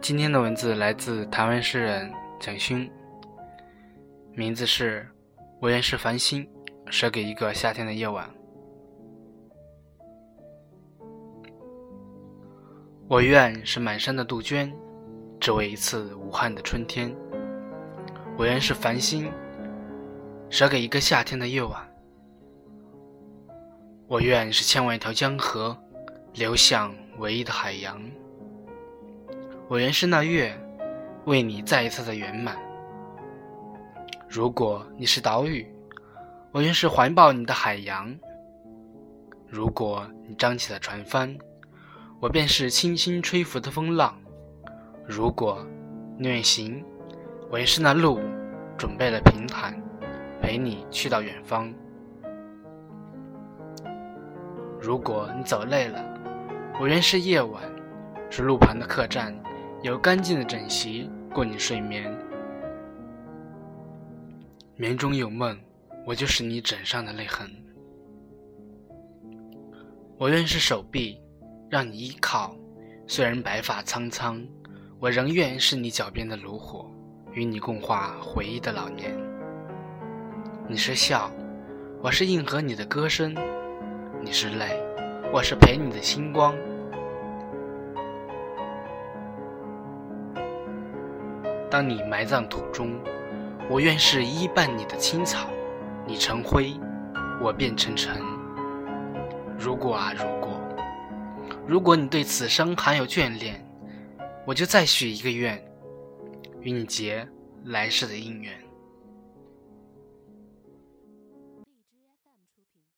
今天的文字来自台湾诗人蒋勋，名字是《我愿是繁星，舍给一个夏天的夜晚》。我愿是满山的杜鹃，只为一次武汉的春天。我愿是繁星，舍给一个夏天的夜晚。我愿是千万条江河，流向唯一的海洋。我愿是那月，为你再一次的圆满。如果你是岛屿，我愿是怀抱你的海洋。如果你张起了船帆，我便是轻轻吹拂的风浪。如果你愿行，我愿是那路，准备了平坦，陪你去到远方。如果你走累了，我愿是夜晚，是路旁的客栈。有干净的枕席供你睡眠，眠中有梦，我就是你枕上的泪痕。我愿是手臂，让你依靠，虽然白发苍苍，我仍愿是你脚边的炉火，与你共话回忆的老年。你是笑，我是应和你的歌声；你是泪，我是陪你的星光。当你埋葬土中，我愿是依伴你的青草。你成灰，我变成尘。如果啊，如果，如果你对此生还有眷恋，我就再许一个愿，与你结来世的姻缘。